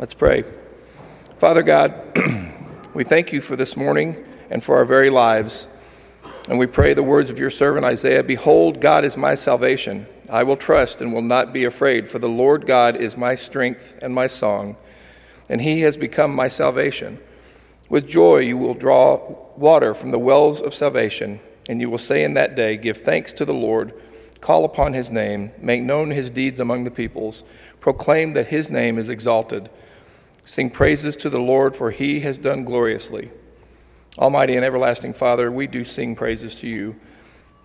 Let's pray. Father God, we thank you for this morning and for our very lives. And we pray the words of your servant Isaiah Behold, God is my salvation. I will trust and will not be afraid, for the Lord God is my strength and my song, and he has become my salvation. With joy you will draw water from the wells of salvation, and you will say in that day, Give thanks to the Lord, call upon his name, make known his deeds among the peoples, proclaim that his name is exalted. Sing praises to the Lord, for he has done gloriously. Almighty and everlasting Father, we do sing praises to you.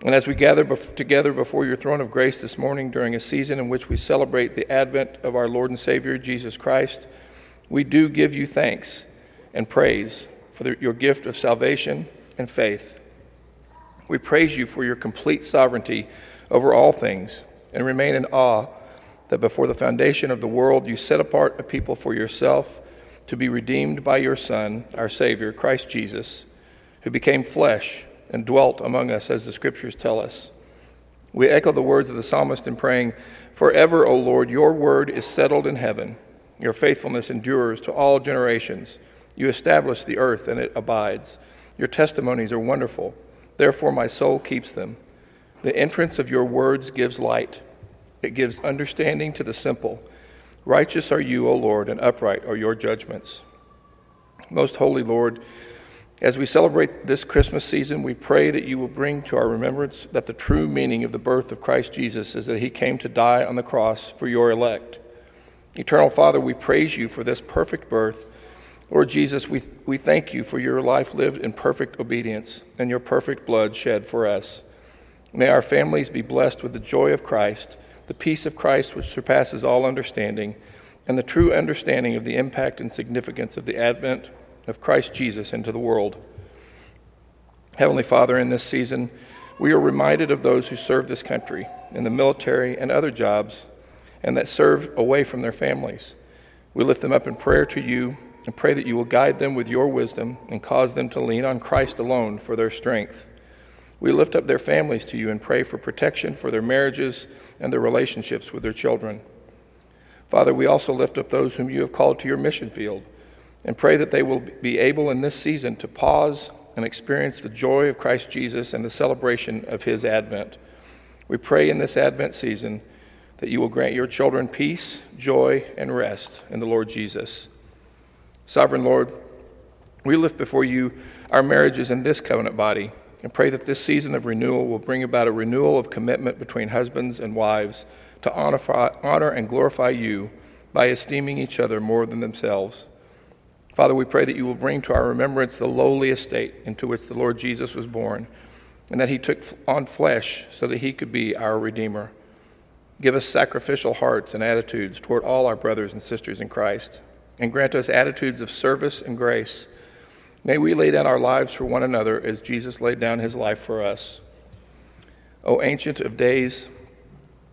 And as we gather bef- together before your throne of grace this morning during a season in which we celebrate the advent of our Lord and Savior, Jesus Christ, we do give you thanks and praise for the, your gift of salvation and faith. We praise you for your complete sovereignty over all things and remain in awe that before the foundation of the world you set apart a people for yourself to be redeemed by your Son, our Savior, Christ Jesus, who became flesh and dwelt among us, as the Scriptures tell us. We echo the words of the psalmist in praying, Forever, O Lord, your word is settled in heaven. Your faithfulness endures to all generations. You establish the earth, and it abides. Your testimonies are wonderful. Therefore, my soul keeps them. The entrance of your words gives light. It gives understanding to the simple. Righteous are you, O Lord, and upright are your judgments. Most holy Lord, as we celebrate this Christmas season, we pray that you will bring to our remembrance that the true meaning of the birth of Christ Jesus is that he came to die on the cross for your elect. Eternal Father, we praise you for this perfect birth. Lord Jesus, we, we thank you for your life lived in perfect obedience and your perfect blood shed for us. May our families be blessed with the joy of Christ the peace of Christ which surpasses all understanding, and the true understanding of the impact and significance of the advent of Christ Jesus into the world. Heavenly Father, in this season, we are reminded of those who serve this country in the military and other jobs and that serve away from their families. We lift them up in prayer to you and pray that you will guide them with your wisdom and cause them to lean on Christ alone for their strength. We lift up their families to you and pray for protection for their marriages and their relationships with their children. Father, we also lift up those whom you have called to your mission field and pray that they will be able in this season to pause and experience the joy of Christ Jesus and the celebration of his advent. We pray in this Advent season that you will grant your children peace, joy, and rest in the Lord Jesus. Sovereign Lord, we lift before you our marriages in this covenant body and pray that this season of renewal will bring about a renewal of commitment between husbands and wives to honor, honor and glorify you by esteeming each other more than themselves. Father, we pray that you will bring to our remembrance the lowly estate into which the Lord Jesus was born, and that he took on flesh so that he could be our Redeemer. Give us sacrificial hearts and attitudes toward all our brothers and sisters in Christ, and grant us attitudes of service and grace May we lay down our lives for one another as Jesus laid down his life for us. O Ancient of Days,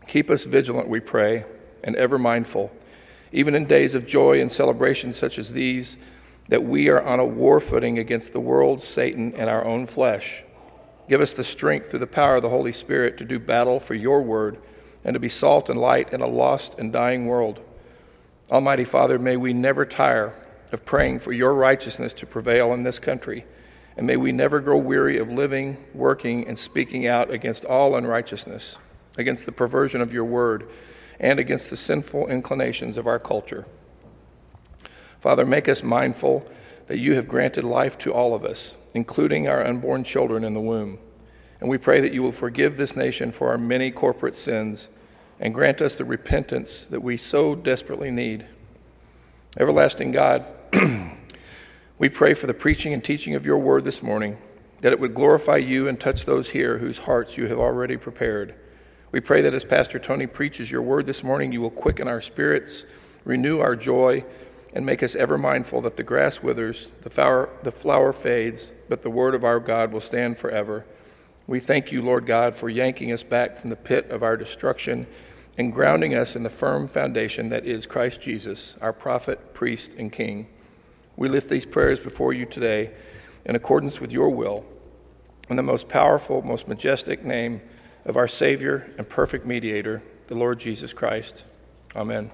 keep us vigilant, we pray, and ever mindful, even in days of joy and celebration such as these, that we are on a war footing against the world, Satan, and our own flesh. Give us the strength through the power of the Holy Spirit to do battle for your word and to be salt and light in a lost and dying world. Almighty Father, may we never tire of praying for your righteousness to prevail in this country. And may we never grow weary of living, working, and speaking out against all unrighteousness, against the perversion of your word, and against the sinful inclinations of our culture. Father, make us mindful that you have granted life to all of us, including our unborn children in the womb. And we pray that you will forgive this nation for our many corporate sins and grant us the repentance that we so desperately need. Everlasting God, we pray for the preaching and teaching of your word this morning, that it would glorify you and touch those here whose hearts you have already prepared. We pray that as Pastor Tony preaches your word this morning, you will quicken our spirits, renew our joy, and make us ever mindful that the grass withers, the flower, the flower fades, but the word of our God will stand forever. We thank you, Lord God, for yanking us back from the pit of our destruction and grounding us in the firm foundation that is Christ Jesus, our prophet, priest, and king. We lift these prayers before you today in accordance with your will, in the most powerful, most majestic name of our Savior and perfect mediator, the Lord Jesus Christ. Amen.